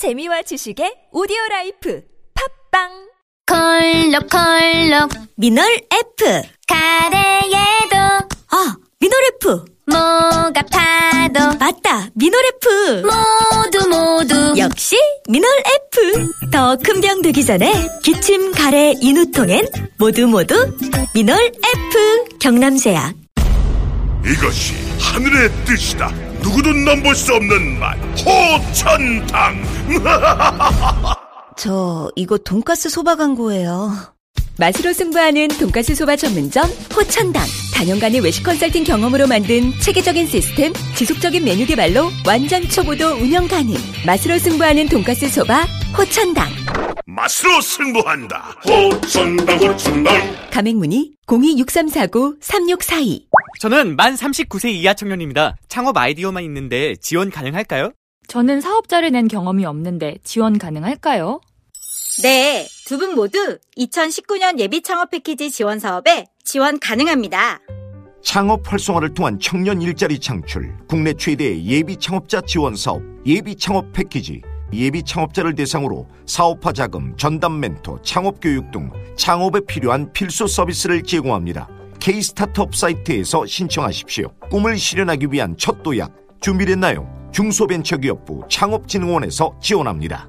재미와 지식의 오디오 라이프 팝빵 콜록 콜록 미널 F. 카레에도 아, 미널 F. 뭐가 파도 맞다, 미널 F. 모두 모두 역시 미널 F. 더 큰 병 되기 전에 기침, 가래, 인후통엔 모두 모두 미널 F. 경남제약. 이것이 하늘의 뜻이다. 누구도 넘볼 수 없는 맛. 호천당. 저 이거 돈가스 소바 광고예요. 맛으로 승부하는 돈가스 소바 전문점 호천당 단연간의 외식 컨설팅 경험으로 만든 체계적인 시스템 지속적인 메뉴 개발로 완전 초보도 운영 가능 맛으로 승부하는 돈가스 소바 호천당 맛으로 승부한다. 호천당 호천당. 가맹문의 0263493642 저는 만 39세 이하 청년입니다. 창업 아이디어만 있는데 지원 가능할까요? 저는 사업자를 낸 경험이 없는데 지원 가능할까요? 네, 두 분 모두 2019년 예비 창업 패키지 지원 사업에 지원 가능합니다. 창업 활성화를 통한 청년 일자리 창출, 국내 최대의 예비 창업자 지원 사업, 예비 창업 패키지, 예비 창업자를 대상으로 사업화 자금, 전담 멘토, 창업 교육 등 창업에 필요한 필수 서비스를 제공합니다. K 스타트업 사이트에서 신청하십시오. 꿈을 실현하기 위한 첫 도약 준비됐나요? 중소벤처기업부 창업진흥원에서 지원합니다.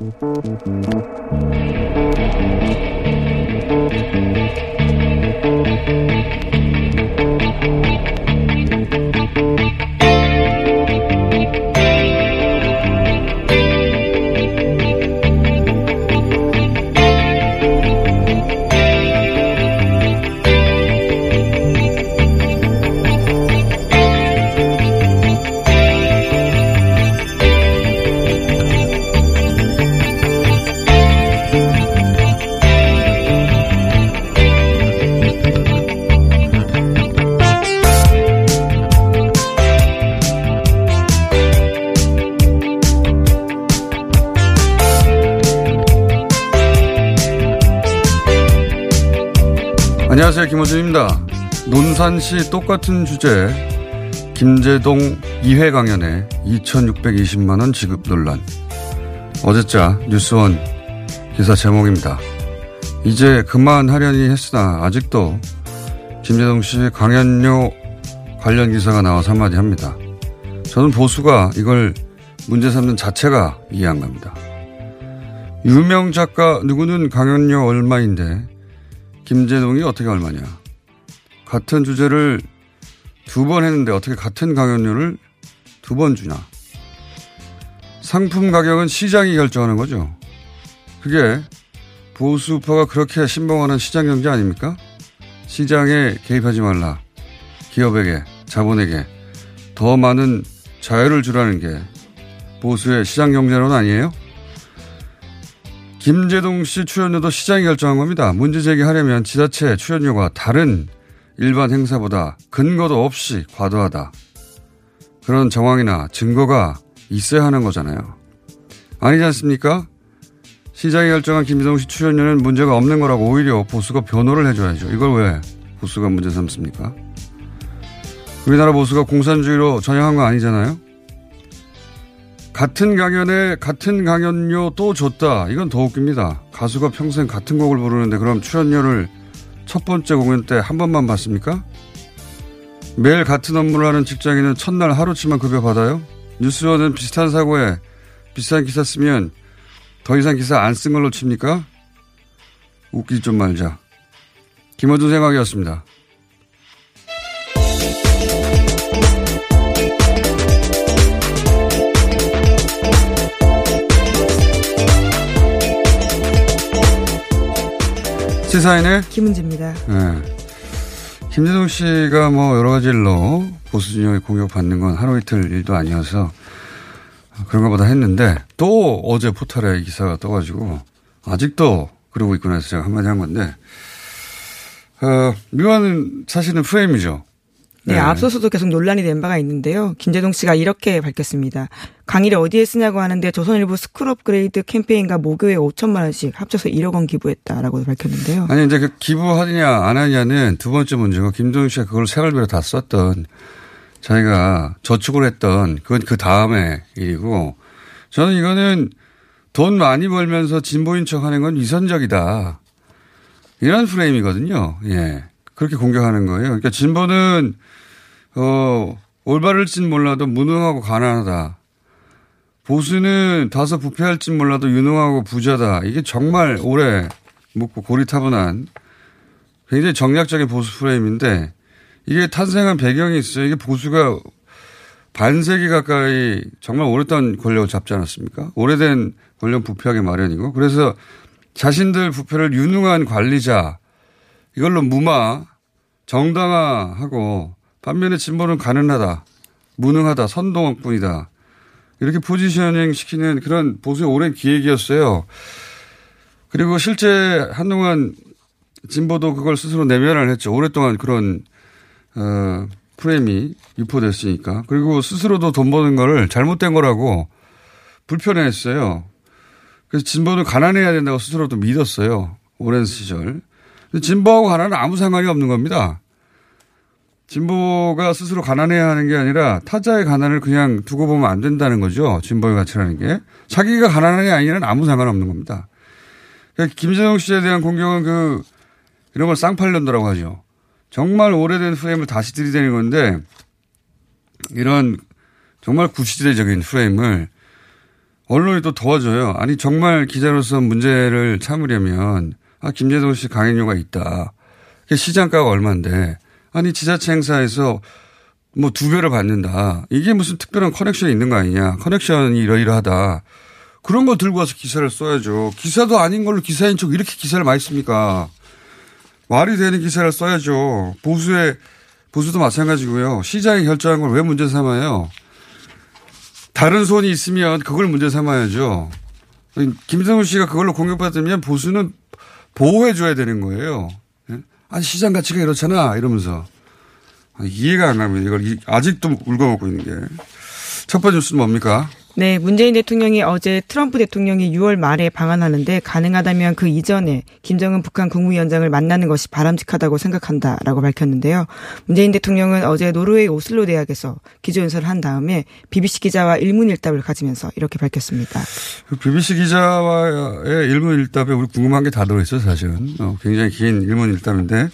Thank you. 안녕하세요. 김호준입니다. 논산시 똑같은 주제 김재동 2회 강연에 2620만원 지급 논란. 어제자 뉴스원 기사 제목입니다. 이제 그만하려니 했으나 아직도 김재동 씨 강연료 관련 기사가 나와서 한마디 합니다. 저는 보수가 이걸 문제 삼는 자체가 이해 안 갑니다. 유명 작가 누구는 강연료 얼마인데 김재동이 어떻게 얼마냐. 같은 주제를 두 번 했는데 어떻게 같은 강연료를 두 번 주냐. 상품 가격은 시장이 결정하는 거죠. 그게 보수파가 그렇게 신봉하는 시장 경제 아닙니까? 시장에 개입하지 말라. 기업에게, 자본에게 더 많은 자유를 주라는 게 보수의 시장 경제론 아니에요? 김재동 씨 출연료도 시장이 결정한 겁니다. 문제 제기하려면 지자체 출연료가 다른 일반 행사보다 근거도 없이 과도하다. 그런 정황이나 증거가 있어야 하는 거잖아요. 아니지 않습니까? 시장이 결정한 김재동 씨 출연료는 문제가 없는 거라고 오히려 보수가 변호를 해줘야죠. 이걸 왜 보수가 문제 삼습니까? 우리나라 보수가 공산주의로 전향한 거 아니잖아요? 같은 강연에 같은 강연료 또 줬다. 이건 더 웃깁니다. 가수가 평생 같은 곡을 부르는데 그럼 출연료를 첫 번째 공연 때 한 번만 받습니까? 매일 같은 업무를 하는 직장인은 첫날 하루치만 급여 받아요? 뉴스로는 비슷한 사고에 비슷한 기사 쓰면 더 이상 기사 안 쓴 걸로 칩니까? 웃기지 좀 말자. 김어준 생각이었습니다. 시사인의 김은지입니다. 네. 김재동 씨가 뭐 여러 가지 일로 보수 진영에 공격받는 건 하루 이틀 일도 아니어서 그런 것보다 했는데 또 어제 포털에 기사가 떠가지고 아직도 그러고 있구나 해서 제가 한마디 한 건데 어, 묘한 사실은 프레임이죠. 네, 네. 앞서서도 계속 논란이 된 바가 있는데요. 김제동 씨가 이렇게 밝혔습니다. 강의를 어디에 쓰냐고 하는데 조선일보 스쿨 업그레이드 캠페인과 모교에 5천만 원씩 합쳐서 1억 원 기부했다라고 밝혔는데요. 아니 이제 그 기부하느냐 안 하느냐는 두 번째 문제고 김제동 씨가 그걸 생활비로 다 썼던 자기가 저축을 했던 그건 그 다음에 일이고 저는 이거는 돈 많이 벌면서 진보인 척 하는 건 위선적이다. 이런 프레임이거든요. 예. 그렇게 공격하는 거예요. 그러니까 진보는 어 올바를진 몰라도 무능하고 가난하다. 보수는 다소 부패할진 몰라도 유능하고 부자다. 이게 정말 오래 묵고 고리타분한 굉장히 정략적인 보수 프레임인데 이게 탄생한 배경이 있어요. 이게 보수가 반세기 가까이 정말 오랫동안 권력을 잡지 않았습니까? 오래된 권력 부패하기 마련이고 그래서 자신들 부패를 유능한 관리자 이걸로 무마 정당화하고 반면에 진보는 가난하다 무능하다 선동뿐이다 이렇게 포지셔닝 시키는 그런 보수의 오랜 기획이었어요. 그리고 실제 한동안 진보도 그걸 스스로 내면을 했죠. 오랫동안 그런 어, 프레임이 유포됐으니까. 그리고 스스로도 돈 버는 거를 잘못된 거라고 불편해했어요. 그래서 진보는 가난해야 된다고 스스로도 믿었어요. 오랜 시절. 진보하고 가난은 아무 상관이 없는 겁니다. 진보가 스스로 가난해야 하는 게 아니라 타자의 가난을 그냥 두고 보면 안 된다는 거죠. 진보의 가치라는 게. 자기가 가난하냐 아니냐는 아무 상관없는 겁니다. 그러니까 김재동 씨에 대한 공격은 그 이런 걸 쌍팔년도라고 하죠. 정말 오래된 프레임을 다시 들이대는 건데 이런 정말 구시대적인 프레임을 언론이 또 도와줘요. 아니 정말 기자로서 문제를 참으려면 아 김재동 씨 강행료가 있다. 시장가가 얼마인데 아니 지자체 행사에서 뭐 두 배를 받는다. 이게 무슨 특별한 커넥션이 있는 거 아니냐. 커넥션이 이러이러하다. 그런 거 들고 와서 기사를 써야죠. 기사도 아닌 걸로 기사인 척 이렇게 기사를 많이 씁니까? 말이 되는 기사를 써야죠. 보수의, 보수도 마찬가지고요. 시장이 결정한 걸 왜 문제 삼아요? 다른 손이 있으면 그걸 문제 삼아야죠. 김성훈 씨가 그걸로 공격받으면 보수는 보호해줘야 되는 거예요. 예? 아니, 시장 가치가 이렇잖아. 이러면서. 이해가 안 갑니다. 이걸 아직도 울고 먹고 있는 게. 첫 번째 뉴스는 뭡니까? 네, 문재인 대통령이 어제 트럼프 대통령이 6월 말에 방한하는데 가능하다면 그 이전에 김정은 북한 국무위원장을 만나는 것이 바람직하다고 생각한다라고 밝혔는데요. 문재인 대통령은 어제 노르웨이 오슬로 대학에서 기조연설을 한 다음에 BBC 기자와 일문일답을 가지면서 이렇게 밝혔습니다. 그 BBC 기자와의 일문일답에 우리 궁금한 게 다 들어있어요, 사실은. 어, 굉장히 긴 일문일답인데,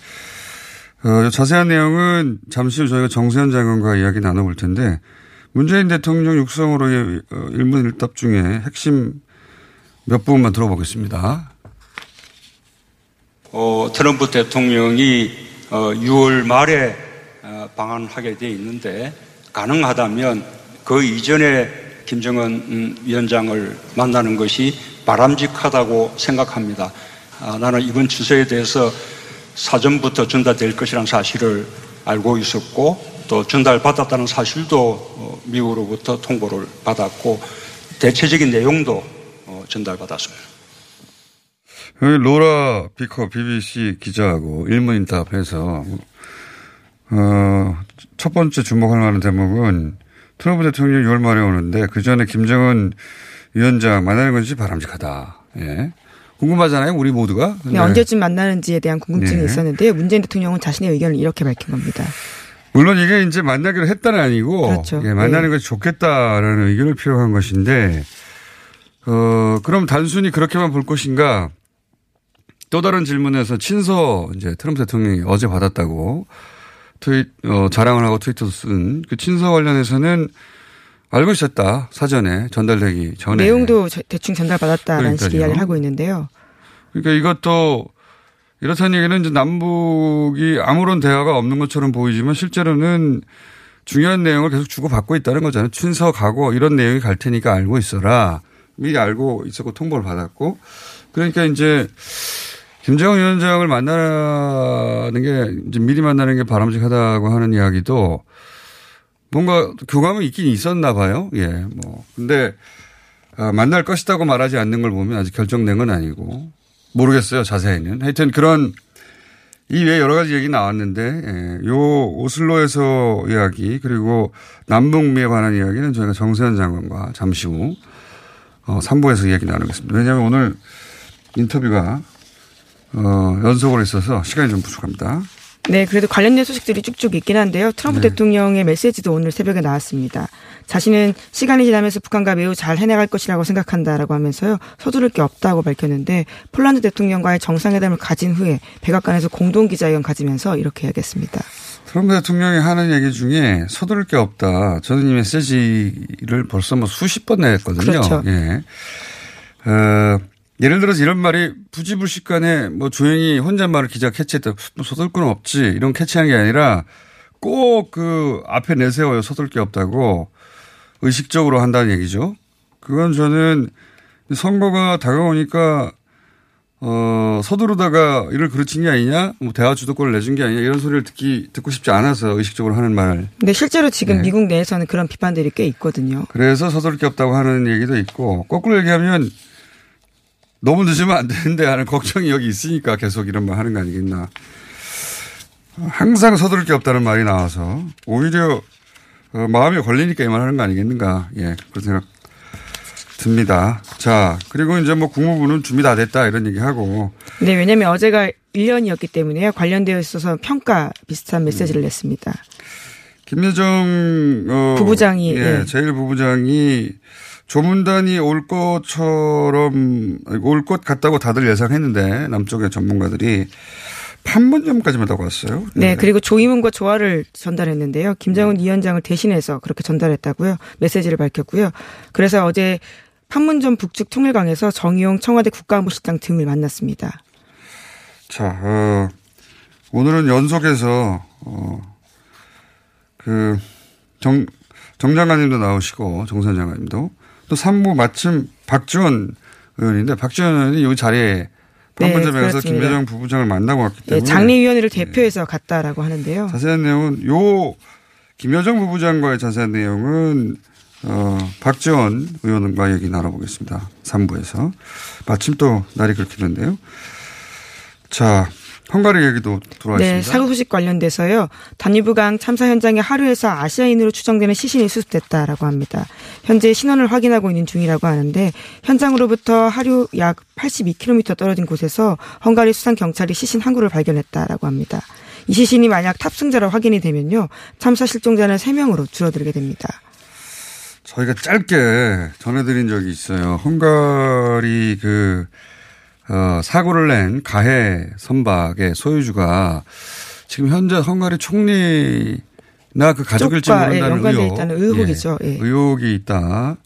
어, 자세한 내용은 잠시 후 저희가 정세현 장관과 이야기 나눠볼 텐데, 문재인 대통령 육성으로의 어, 일문일답 중에 핵심 몇 부분만 들어보겠습니다. 어, 트럼프 대통령이 어, 6월 말에 어, 방한하게 돼 있는데 가능하다면 그 이전에 김정은 음, 위원장을 만나는 것이 바람직하다고 생각합니다. 아, 나는 이번 주소에 대해서 사전부터 전달될 것이라는 사실을 알고 있었고 또 전달받았다는 사실도 어, 미국으로부터 통보를 받았고 대체적인 내용도 어, 전달받았습니다. 여기 로라 비커 BBC 기자하고 일문인답해서 어, 첫 번째 주목할 만한 대목은 트럼프 대통령이 6월 말에 오는데 그 전에 김정은 위원장 만나는 것이 바람직하다. 예. 궁금하잖아요, 우리 모두가. 네, 언제쯤 만나는지에 대한 궁금증이 네. 있었는데요. 문재인 대통령은 자신의 의견을 이렇게 밝힌 겁니다. 물론 이게 이제 만나기로 했다는 아니고 그렇죠. 예, 만나는 네. 것이 좋겠다라는 의견을 표명한 것인데 어 그럼 단순히 그렇게만 볼 것인가? 또 다른 질문에서 친서 이제 트럼프 대통령이 어제 받았다고 트윗 어, 자랑을 하고 트위터 쓴 그 친서 관련해서는 알고 있었다 사전에 전달되기 전에 내용도 저- 대충 전달받았다라는 식의 그러니까요. 이야기를 하고 있는데요. 그러니까 이것도 이렇다는 얘기는 이제 남북이 아무런 대화가 없는 것처럼 보이지만 실제로는 중요한 내용을 계속 주고받고 있다는 거잖아요. 친서 가고 이런 내용이 갈 테니까 알고 있어라. 미리 알고 있었고 통보를 받았고. 그러니까 이제 김정은 위원장을 만나는 게 이제 미리 만나는 게 바람직하다고 하는 이야기도 뭔가 교감은 있긴 있었나 봐요. 예, 뭐 근데 아, 만날 것이다고 말하지 않는 걸 보면 아직 결정된 건 아니고 모르겠어요 자세히는. 하여튼 그런 이 외에 여러 가지 얘기 나왔는데 예, 요 오슬로에서 이야기 그리고 남북미에 관한 이야기는 저희가 정세현 장관과 잠시 후 어, 3부에서 이야기 나누겠습니다. 왜냐하면 오늘 인터뷰가 어, 연속으로 있어서 시간이 좀 부족합니다. 네, 그래도 관련된 소식들이 쭉쭉 있긴 한데요. 트럼프 네. 대통령의 메시지도 오늘 새벽에 나왔습니다. 자신은 시간이 지나면서 북한과 매우 잘 해나갈 것이라고 생각한다라고 하면서요. 서두를 게 없다고 밝혔는데 폴란드 대통령과의 정상회담을 가진 후에 백악관에서 공동 기자회견 가지면서 이렇게 이야기했습니다. 트럼프 대통령이 하는 얘기 중에 서두를 게 없다. 저는 이 메시지를 벌써 뭐 수십 번 냈거든요. 그렇죠. 예. 어, 예를 들어서 이런 말이 부지불식간에 뭐 조용히 혼잣말을 기자 캐치했다. 뭐 서둘 건 없지. 이런 캐치한 게 아니라 꼭 그 앞에 내세워요. 서둘 게 없다고 의식적으로 한다는 얘기죠. 그건 저는 선거가 다가오니까 어, 서두르다가 이를 그르친 게 아니냐, 뭐 대화 주도권을 내준 게 아니냐 이런 소리를 듣기 듣고 싶지 않아서 의식적으로 하는 말. 근데 실제로 지금 네. 미국 내에서는 그런 비판들이 꽤 있거든요. 그래서 서두를 게 없다고 하는 얘기도 있고 거꾸로 얘기하면 너무 늦으면 안 되는데 하는 걱정이 여기 있으니까 계속 이런 말 하는 거 아니겠나. 항상 서두를 게 없다는 말이 나와서 오히려 어, 마음에 걸리니까 이 말 하는 거 아니겠는가. 예, 그런 생각 듭니다. 자, 그리고 이제 뭐 국무부는 준비 다 됐다 이런 얘기 하고 네, 왜냐하면 어제가 1년이었기 때문에요. 관련되어 있어서 평가 비슷한 메시지를 냈습니다. 김여정 어, 부부장이, 예, 예. 제일 부부장이 조문단이 올 것처럼 올 것 같다고 다들 예상했는데 남쪽의 전문가들이 판문점까지만 타고 왔어요. 네, 그리고 조이문과 조화를 전달했는데요. 김정은 위원장을 대신해서 그렇게 전달했다고요. 메시지를 밝혔고요. 그래서 어제 판문점 북측 통일강에서 정의용 청와대 국가안보실장 등을 만났습니다. 자, 어, 오늘은 연속해서 어, 그 정, 정 장관님도 나오시고 정선 장관님도 또 3부 마침 박지원 의원인데 박지원 의원이 이 자리에 판문점에 가서 그렇습니다. 김여정 부부장을 만나고 왔기 네, 때문에 장례위원회를 대표해서 갔다라고 하는데요. 자세한 내용은 요 김여정 부부장과의 자세한 내용은 어, 박지원 의원과 얘기 나눠보겠습니다. 3부에서. 마침 또 날이 그렇겠는데요. 자, 헝가리 얘기도 들어와 네, 있습니다. 사고 소식 관련돼서요. 단위부강 참사 현장에 하루에서 아시아인으로 추정되는 시신이 수습됐다라고 합니다. 현재 신원을 확인하고 있는 중이라고 하는데 현장으로부터 하류 약 82km 떨어진 곳에서 헝가리 수산 경찰이 시신 한 구를 발견했다라고 합니다. 이 시신이 만약 탑승자로 확인이 되면요. 참사 실종자는 3명으로 줄어들게 됩니다. 저희가 짧게 전해드린 적이 있어요. 헝가리 그, 어, 사고를 낸 가해 선박의 소유주가 지금 현재 헝가리 총리나 그 가족일지 예, 모른다는 의혹. 있다는 의혹이죠. 예. 의혹이 있다.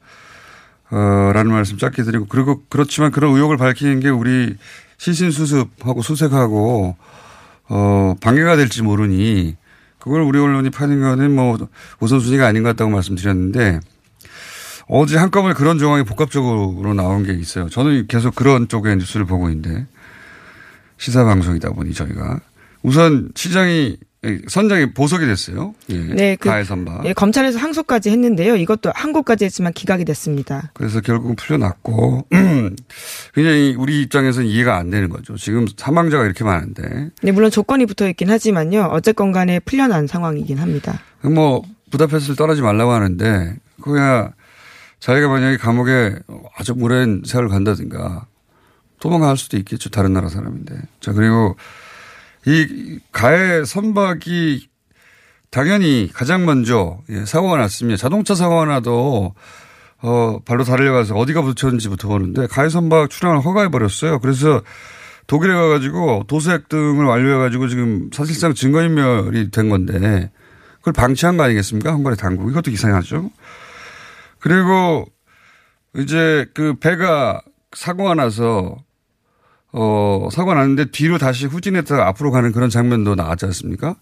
어, 라는 말씀 짧게 드리고, 그리고 그렇지만 그런 의혹을 밝히는 게 우리 시신 수습하고 수색하고, 어, 방해가 될지 모르니, 그걸 우리 언론이 파는 거는 뭐 우선순위가 아닌 것 같다고 말씀드렸는데, 어제 한꺼번에 그런 정황이 복합적으로 나온 게 있어요. 저는 계속 그런 쪽의 뉴스를 보고 있는데, 시사 방송이다 보니 저희가. 우선 시장이, 선장이 보석이 됐어요. 예. 네, 그- 가해 선박. 예, 검찰에서 항소까지 했는데요. 이것도 항고까지 했지만 기각이 됐습니다. 그래서 결국은 풀려났고 굉장히 우리 입장에서는 이해가 안 되는 거죠. 지금 사망자가 이렇게 많은데 네, 물론 조건이 붙어 있긴 하지만요. 어쨌건 간에 풀려난 상황이긴 합니다. 뭐 부다페스트를 떠나지 말라고 하는데 그야 자기가 만약에 감옥에 아주 오랜 세월을 간다든가 도망갈 수도 있겠죠. 다른 나라 사람인데. 자 그리고 이 가해 선박이 당연히 가장 먼저 예, 사고가 났으면 자동차 사고가 나도 어, 발로 달려가서 어디가 부딪혔는지부터 보는데 가해 선박 출항을 허가해 버렸어요. 그래서 독일에 가가지고 도색 등을 완료해가지고 지금 사실상 증거인멸이 된 건데 그걸 방치한 거 아니겠습니까? 헝가리 당국. 이것도 이상하죠. 그리고 이제 그 배가 사고가 나서 어, 사고가 났는데 뒤로 다시 후진했다가 앞으로 가는 그런 장면도 나왔지 않습니까?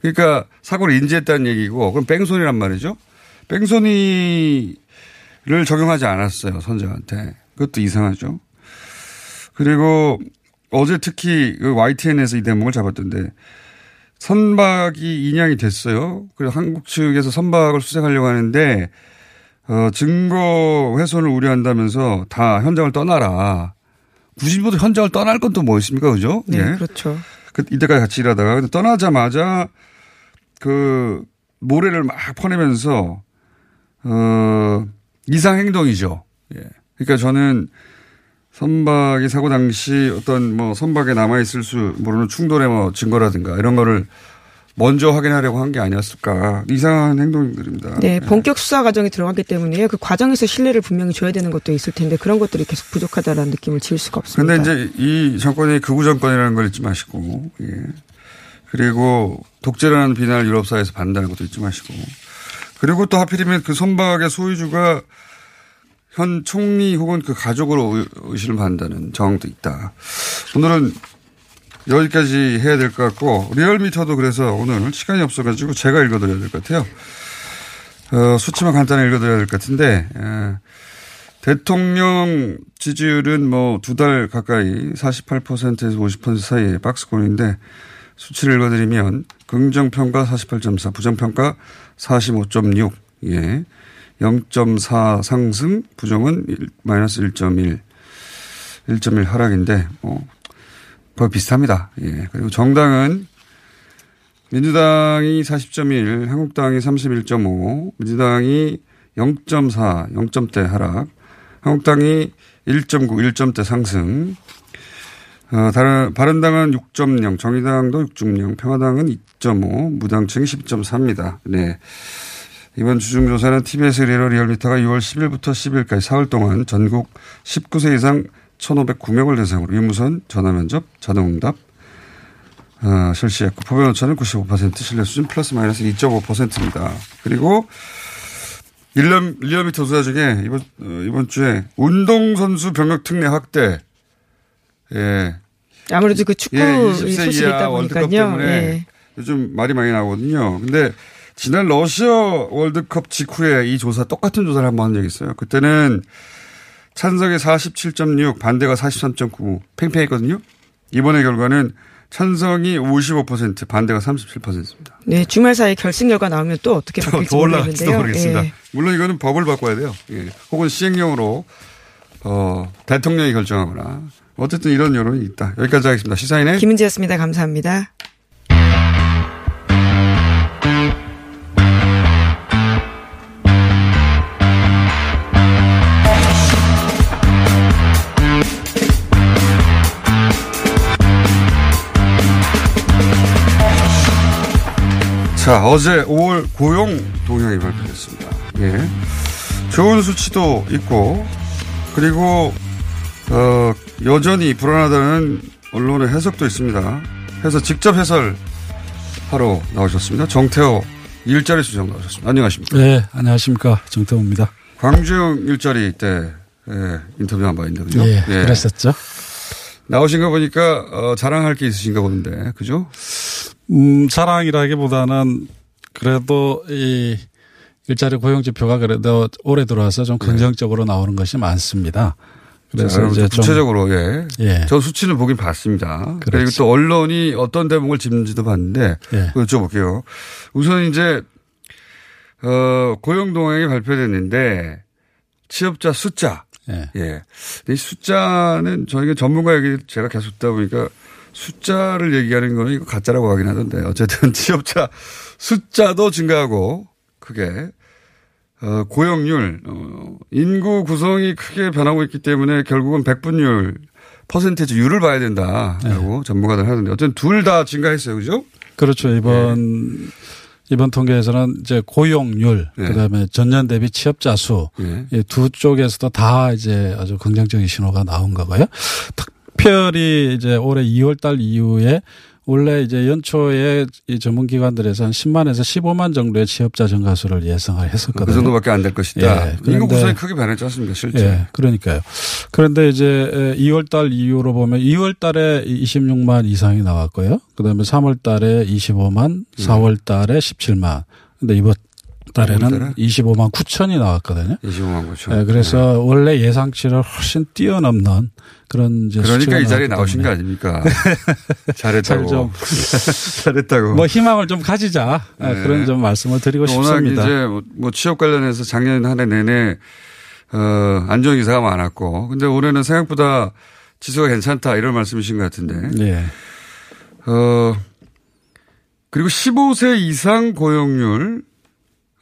그러니까 사고를 인지했다는 얘기고 그럼 뺑소니란 말이죠. 뺑소니를 적용하지 않았어요. 선장한테. 그것도 이상하죠. 그리고 어제 특히 그 YTN에서 이 대목을 잡았던데 선박이 인양이 됐어요. 그리고 한국 측에서 선박을 수색하려고 하는데 어, 증거 훼손을 우려한다면서 다 현장을 떠나라. 구신부도 현장을 떠날 건또뭐 있습니까? 그죠? 네, 예. 그렇죠. 그 이때까지 같이 일하다가 근데 떠나자마자 그 모래를 막 퍼내면서 어 이상 행동이죠. 예. 그러니까 저는 선박이 사고 당시 어떤 뭐 선박에 남아 있을 수 모르는 충돌의 뭐 증거라든가 이런 거를 먼저 확인하려고 한 게 아니었을까 이상한 행동들입니다. 네, 본격 수사 과정에 들어갔기 때문에요. 그 과정에서 신뢰를 분명히 줘야 되는 것도 있을 텐데 그런 것들이 계속 부족하다라는 느낌을 지울 수가 없습니다. 근데 이제 이 정권이 극우 정권이라는 걸 잊지 마시고, 예. 그리고 독재라는 비난을 유럽사회에서 받는다는 것도 잊지 마시고. 그리고 또 하필이면 그 선박의 소유주가 현 총리 혹은 그 가족으로 의- 의심을 받는다는 정황도 있다. 오늘은 여기까지 해야 될 것 같고, 리얼미터도 그래서 오늘 시간이 없어가지고 제가 읽어드려야 될 것 같아요. 어, 수치만 간단히 읽어드려야 될 것 같은데, 예. 대통령 지지율은 뭐 두 달 가까이 48%에서 50% 사이의 박스권인데 수치를 읽어드리면 긍정평가 48.4, 부정평가 45.6, 예. 0.4 상승, 부정은 일- 마이너스 1.1, 1.1 하락인데, 뭐, 거의 비슷합니다. 예. 그리고 정당은 민주당이 40.1, 한국당이 31.5, 민주당이 0.4, 0점대 하락, 한국당이 1.9, 1점대 상승, 어, 바른, 바른당은 6.0, 정의당도 6.0, 평화당은 2.5, 무당층이 10.4입니다. 네. 이번 주중조사는 TBS 리얼 리얼미터가 6월 10일부터 10일까지 사흘 동안 전국 19세 이상 1,509명을 대상으로 유무선, 전화 면접, 자동 응답, 어, 실시했고, 표본 오차는 95% 신뢰 수준 플러스 마이너스 2.5%입니다. 그리고 일년, 리얼미터 조사 중에 이번, 어, 이번 주에 운동 선수 병역 특례 확대, 예. 아무래도 그 축구 예, 20세 소식이 있다 보니까요. 때문에 예. 요즘 말이 많이 나오거든요. 근데 지난 러시아 월드컵 직후에 이 조사 똑같은 조사를 한 번 한 적이 있어요. 그때는 찬성이 47.6, 반대가 43.9 팽팽했거든요. 이번의 결과는 찬성이 55%, 반대가 37%입니다. 네, 주말 사이 결승 결과 나오면 또 어떻게 더, 바뀔지 모르겠는데요. 모르겠습니다. 예. 물론 이거는 법을 바꿔야 돼요. 예. 혹은 시행령으로 어, 대통령이 결정하거나 어쨌든 이런 여론이 있다. 여기까지 하겠습니다. 시사인의 김은지였습니다. 감사합니다. 자, 어제 5월 고용 동향이 발표됐습니다. 예. 좋은 수치도 있고, 그리고, 어, 여전히 불안하다는 언론의 해석도 있습니다. 해서 직접 해설하러 나오셨습니다. 정태호 일자리 수정 나오셨습니다. 안녕하십니까. 네, 안녕하십니까. 정태호입니다. 광주형 일자리 때, 예, 인터뷰한 바 있는데, 그죠? 예, 그랬었죠. 나오신 거 보니까, 어, 자랑할 게 있으신가 보는데, 그죠? 음, 자랑이라기보다는 그래도 이 일자리 고용 지표가 그래도 올해 들어와서 좀 긍정적으로 나오는 것이 많습니다. 그래서 자, 이제 좀 구체적으로, 예. 예. 저 수치는 보긴 봤습니다. 그리고 그렇죠. 또 언론이 어떤 대목을 짚는지도 봤는데, 예. 여쭤볼게요. 우선 이제, 어, 고용 동향이 발표됐는데, 취업자 숫자. 예. 예. 이 숫자는 저희가 전문가 얘기 제가 계속 듣다 보니까 숫자를 얘기하는 거는 이거 가짜라고 하긴 하던데, 어쨌든 취업자 숫자도 증가하고, 크게. 어, 고용률, 어, 인구 구성이 크게 변하고 있기 때문에 결국은 백분율, 퍼센테이지율을 봐야 된다라고 네. 전문가들 하던데 어쨌든 둘 다 증가했어요, 그죠? 그렇죠. 이번 이번 통계에서는 이제 고용률 예. 그다음에 전년 대비 취업자 수 예. 쪽에서도 다 이제 아주 긍정적인 신호가 나온 거고요. 특별히 이제 올해 2월 달 이후에 원래 이제 연초에 이 전문기관들에서 한 10만에서 15만 정도의 취업자 증가수를 예상을 했었거든요. 그 정도밖에 안 될 것이다. 예, 인구 구성이 크게 변했지 않습니까, 실제? 예, 그러니까요. 그런데 이제 2월 달 이후로 보면 2월 달에 26만 이상이 나왔고요. 그다음에 3월 달에 25만, 4월 달에 17만. 근데 이번 달에는 5월 달에? 25만 9천이 나왔거든요. 25만 9천. 네, 그래서 원래 예상치를 훨씬 뛰어넘는 그런 이제 그러니까 이 자리에 나오신 거 때문에. 아닙니까? 잘 잘했다고. 좀 잘했다고. 뭐 희망을 좀 가지자 아, 네. 그런 좀 말씀을 드리고 싶습니다. 이제 뭐- 뭐 취업 관련해서 작년 한 해 내내 어, 안정 기사가 많았고, 근데 올해는 생각보다 지수가 괜찮다 이런 말씀이신 것 같은데. 예. 어 그리고 15세 이상 고용률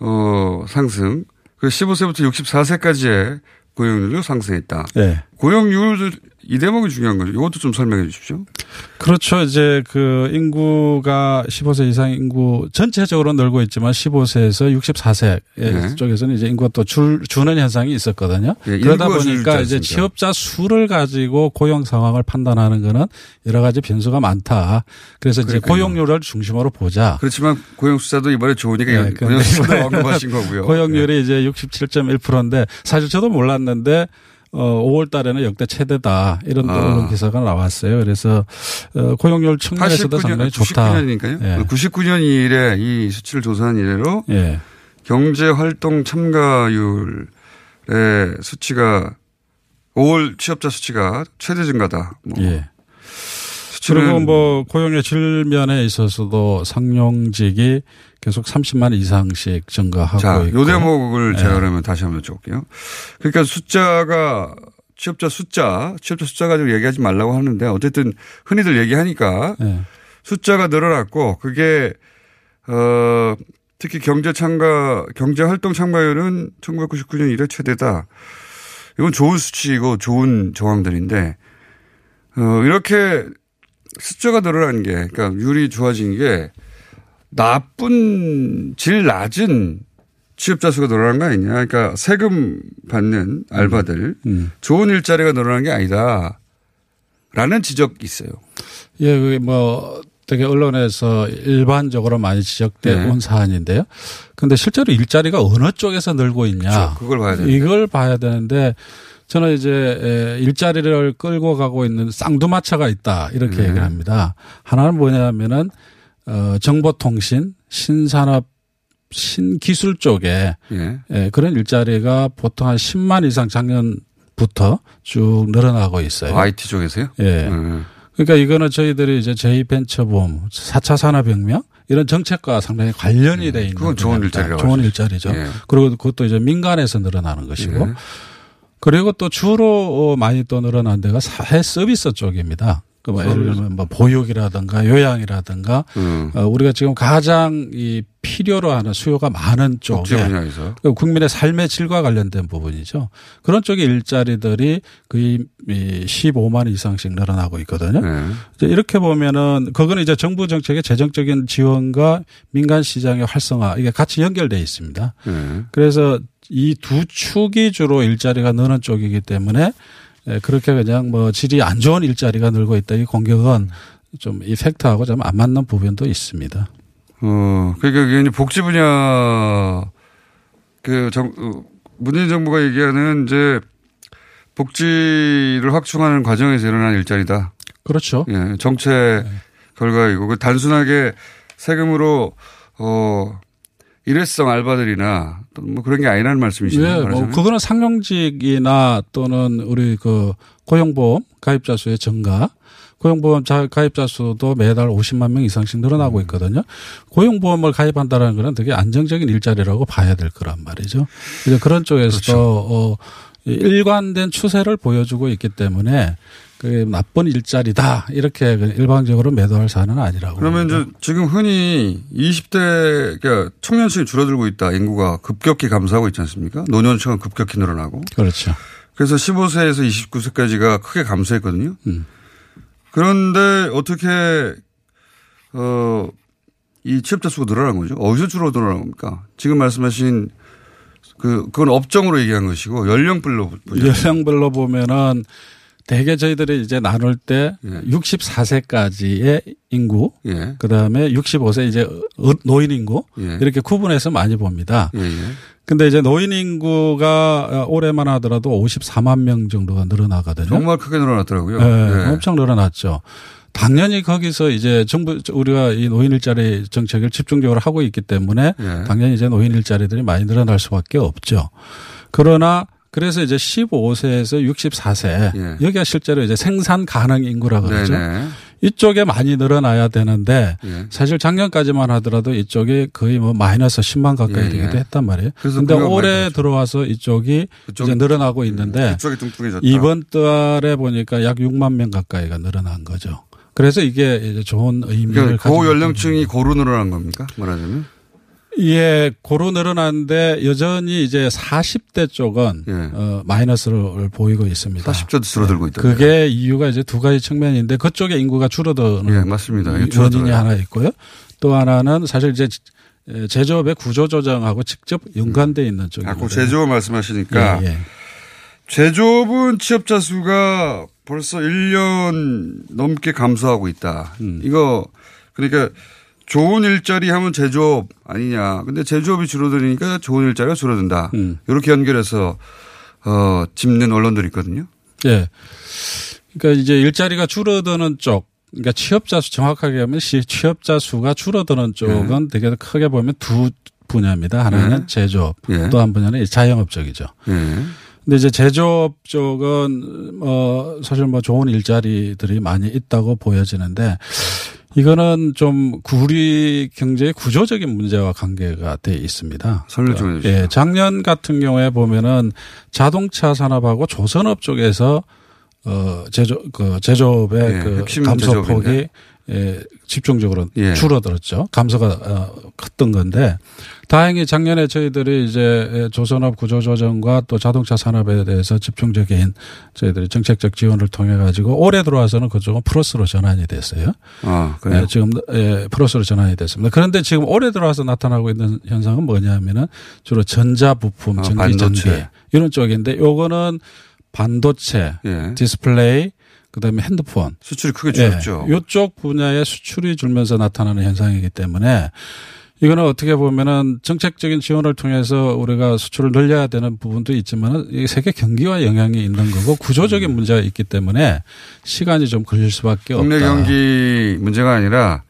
어 상승, 그 15세부터 64세까지의 고용률도 상승했다. 예. 고용률 이 대목이 중요한 거죠. 이것도 좀 설명해 주십시오. 그렇죠. 이제 그 인구가 15세 이상 인구 전체적으로 늘고 있지만 15세에서 64세 네. 쪽에서는 이제 인구가 또 줄, 주는 현상이 있었거든요. 예, 그러다 보니까 이제? 취업자 수를 가지고 고용 상황을 판단하는 거는 여러 가지 변수가 많다. 그래서 이제 그러니까요. 고용률을 중심으로 보자. 그렇지만 고용 숫자도 이번에 좋으니까 네, 고용 이번에 언급하신 거고요. 고용률이 이제 67.1%인데 사실 저도 몰랐는데 어 5월 달에는 역대 최대다 이런 또 아. 기사가 나왔어요. 그래서 어 고용률 측면에서도 89년, 상당히 좋다. 99년이니까요. 예. 99년 이래 이 수치를 조사한 이래로 예. 경제 활동 참가율의 수치가 5월 취업자 수치가 최대 증가다. 뭐 예. 그리고 뭐 고용의 질면에 있어서도 상용직이 계속 30만 이상씩 증가하고 자, 있고. 요 대목을 예. 제가 그러면 다시 한번 여쭤볼게요. 그러니까 숫자가 취업자 숫자, 취업자 숫자 가지고 얘기하지 말라고 하는데 어쨌든 흔히들 얘기하니까 예. 숫자가 늘어났고 그게 어 특히 경제 참가 경제 활동 참가율은 1999년 이래 최대다. 이건 좋은 수치이고 좋은 정황들인데 어 이렇게 숫자가 늘어난 게 그러니까 율이 좋아진 게 나쁜 질 낮은 취업자 수가 늘어난 거 아니냐. 그러니까 세금 받는 알바들 음. 좋은 일자리가 늘어난 게 아니다. 라는 지적이 있어요. 예, 그게 뭐 되게 언론에서 일반적으로 많이 지적돼 네. 온 사안인데요. 근데 실제로 일자리가 어느 쪽에서 늘고 있냐. 그렇죠. 봐야 되는데. 이걸 봐야 되는데 저는 이제 에, 일자리를 끌고 가고 있는 쌍두마차가 있다. 이렇게 네. 얘기를 합니다. 하나는 뭐냐면은 어, 정보통신, 신산업, 신기술 쪽에 예. 예, 그런 일자리가 보통 한 10만 이상 작년부터 쭉 늘어나고 있어요. IT 쪽에서요? 예. 음. 그러니까 이거는 저희들이 이제 제2벤처붐, 4차 산업혁명 이런 정책과 상당히 관련이 돼 있는 네. 그건 좋은. 일자리라고 좋은. 일자리죠. 예. 그리고 그것도 이제 민간에서 늘어나는 것이고 예. 그리고 또 주로 어, 많이 또 늘어난 데가 사회 서비스 쪽입니다. 그뭐 예를 들면 뭐 보육이라든가 요양이라든가 음. 어, 우리가 지금 가장 이 필요로 하는 수요가 많은 쪽에. 그 국민의 삶의 질과 관련된 부분이죠. 그런 쪽의 일자리들이 거의 이 15만 이상씩 늘어나고 있거든요. 네. 이제 이렇게 보면은 그거는 이제 정부 정책의 재정적인 지원과 민간 시장의 활성화 이게 같이 연결돼 있습니다. 네. 그래서 이 두 축이 주로 일자리가 느는 쪽이기 때문에 예, 그렇게 그냥 뭐 질이 안 좋은 일자리가 늘고 있다 이 공격은 좀 이 팩트하고 좀 안 맞는 부분도 있습니다. 어, 그러니까 이게 이제 복지 분야, 그, 정, 어, 문재인 정부가 얘기하는 이제 복지를 확충하는 과정에서 일어난 일자리다. 그렇죠. 예, 정책 결과이고, 그 단순하게 세금으로, 어, 일회성 알바들이나 또뭐 그런 게 아니라는 말씀이시죠. 예, 뭐 그거는 상용직이나 또는 우리 그 고용보험 가입자 수의 증가, 고용보험 자- 가입자 수도 매달 50만 명 이상씩 늘어나고 음. 있거든요. 고용보험을 가입한다는 거는 되게 안정적인 일자리라고 봐야 될 거란 말이죠. 그래서 그런 쪽에서도 그렇죠. 어, 이 일관된 추세를 보여주고 있기 때문에 그 나쁜 일자리다 이렇게 그 일방적으로 매도할 사안은 아니라고. 그러면 이제 지금 흔히 20대, 그러니까 청년층이 줄어들고 있다. 인구가 급격히 감소하고 있지 않습니까? 노년층은 급격히 늘어나고. 그렇죠. 그래서 15세에서 29세까지가 크게 감소했거든요. 음. 그런데 어떻게, 어, 이 취업자 수가 늘어난 거죠? 어디서 주로 늘어난 겁니까? 지금 말씀하신 그, 그건 업종으로 얘기한 것이고 연령별로 보죠. 연령별로 보면은 대개 저희들이 이제 나눌 때 예. 64세까지의 인구, 예. 그 다음에 65세 이제 어- 노인 인구 예. 이렇게 구분해서 많이 봅니다. 예, 예. 근데 이제 노인 인구가 올해만 하더라도 54만 명 정도가 늘어나거든요. 정말 크게 늘어났더라고요. 네, 예. 엄청 늘어났죠. 당연히 거기서 이제 정부 우리가 이 노인 일자리 정책을 집중적으로 하고 있기 때문에 예. 당연히 이제 노인 일자리들이 많이 늘어날 수밖에 없죠. 그러나 그래서 이제 15세에서 64세 여기가 실제로 이제 생산 가능 인구라 그러죠. 예. 네네. 이쪽에 많이 늘어나야 되는데 예. 사실 작년까지만 하더라도 이쪽이 거의 뭐 마이너스 10만 가까이 예, 되기도 예. 했단 말이에요. 그거 올해 들어와서 이쪽이 이제 늘어나고 있는데 그쪽이 뚱뚱해졌다. 이번 달에 보니까 약 6만 명 가까이가 늘어난 거죠. 그래서 이게 이제 좋은 의미를 그러니까 가지고 고연령층이 고루 늘어난 겁니까? 말하자면? 예, 고로 늘어났는데 여전히 이제 40대 쪽은 어, 마이너스를 보이고 있습니다. 40대도 줄어들고 있다. 그게 이유가 이제 두 가지 측면인데 그쪽에 인구가 줄어드는 예, 맞습니다. 원인이. 하나 있고요. 또 하나는 사실 이제 제조업의 구조 조정하고 직접 연관돼 있는 쪽이거든요. 아, 그 제조업 말씀하시니까 예, 예. 제조업은 취업자 수가 벌써 1년 넘게 감소하고 있다. 음. 이거 그러니까 좋은 일자리 하면 제조업 아니냐. 근데 제조업이 줄어드니까 좋은 일자리가 줄어든다. 음. 이렇게 연결해서 어, 짚는 언론들이 있거든요. 예. 그러니까 이제 일자리가 줄어드는 쪽, 그러니까 취업자 수 정확하게 하면 시- 취업자 수가 줄어드는 쪽은 되게 크게 보면 두 분야입니다. 하나는 네. 제조업, 예. 또한 분야는 자영업 쪽이죠. 예. 근데 이제 제조업 쪽은 뭐 사실 뭐 좋은 일자리들이 많이 있다고 보여지는데 이거는 좀 우리 경제의 구조적인 문제와 관계가 돼 있습니다. 설명 좀 해주시죠. 예, 작년 같은 경우에 보면은 자동차 산업하고 조선업 쪽에서 어 제조 그 제조업의 예, 그 감소 폭이 제조업인데. 예, 집중적으로 예. 줄어들었죠. 감소가 어, 컸던 건데 다행히 작년에 저희들이 이제 조선업 구조조정과 또 자동차 산업에 대해서 집중적인 저희들이 정책적 지원을 통해 가지고 올해 들어와서는 그쪽은 플러스로 전환이 됐어요. 아, 그래요? 예, 지금 예, 플러스로 전환이 됐습니다. 그런데 지금 올해 들어와서 나타나고 있는 현상은 뭐냐면은 주로 전자 부품, 아, 전기 전기. 이런 쪽인데 요거는 반도체, 예. 디스플레이, 그다음에 핸드폰 수출이 크게 줄었죠. 예, 이쪽 분야의 수출이 줄면서 나타나는 현상이기 때문에 이거는 어떻게 보면은 정책적인 지원을 통해서 우리가 수출을 늘려야 되는 부분도 있지만은 이 세계 경기와 영향이 있는 거고 구조적인 문제가 있기 때문에 시간이 좀 걸릴 수밖에 없다. 국내 경기 문제가 아니라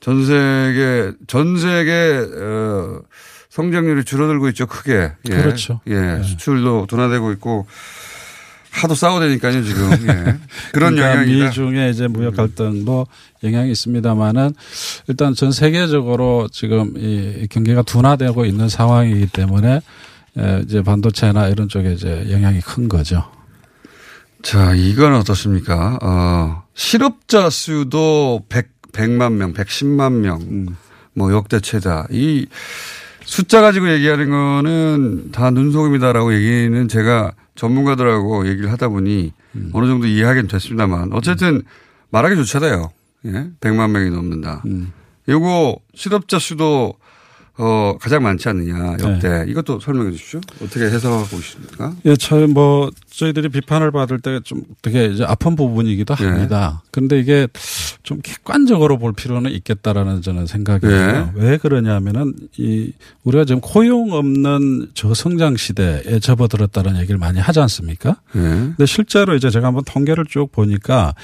전 세계 전 세계 어, 성장률이 줄어들고 있죠 크게. 예. 그렇죠. 예, 수출도 둔화되고 있고 하도 싸워대니까요 지금. 예. 그런 그러니까 영향이다. 미중의 이제 무역 갈등도 영향이 있습니다만은 일단 전 세계적으로 지금 이 경기가 둔화되고 있는 상황이기 때문에 에, 이제 반도체나 이런 쪽에 이제 영향이 큰 거죠. 자, 이건 어떻습니까? 어, 실업자 수도 100, 100만 명, 110만 명, 뭐 역대 최다. 이 숫자 가지고 얘기하는 거는 다 눈속임이다라고 얘기는 제가 전문가들하고 얘기를 하다 보니 어느 정도 이해하긴 됐습니다만 어쨌든 말하기 좋잖아요. 예? 100만 명이 넘는다. 요거 실업자 수도 어, 가장 많지 않느냐, 역대. 이것도 설명해 주십시오. 어떻게 해석하고 계십니까? 예, 참, 뭐, 저희들이 비판을 받을 때 좀 되게 이제 아픈 부분이기도 예. 합니다. 근데 이게 좀 객관적으로 볼 필요는 있겠다라는 저는 생각이 예. 왜 그러냐면은 이, 우리가 지금 고용 없는 저성장 시대에 접어들었다는 얘기를 많이 하지 않습니까? 예. 근데 실제로 이제 제가 한번 통계를 쭉 보니까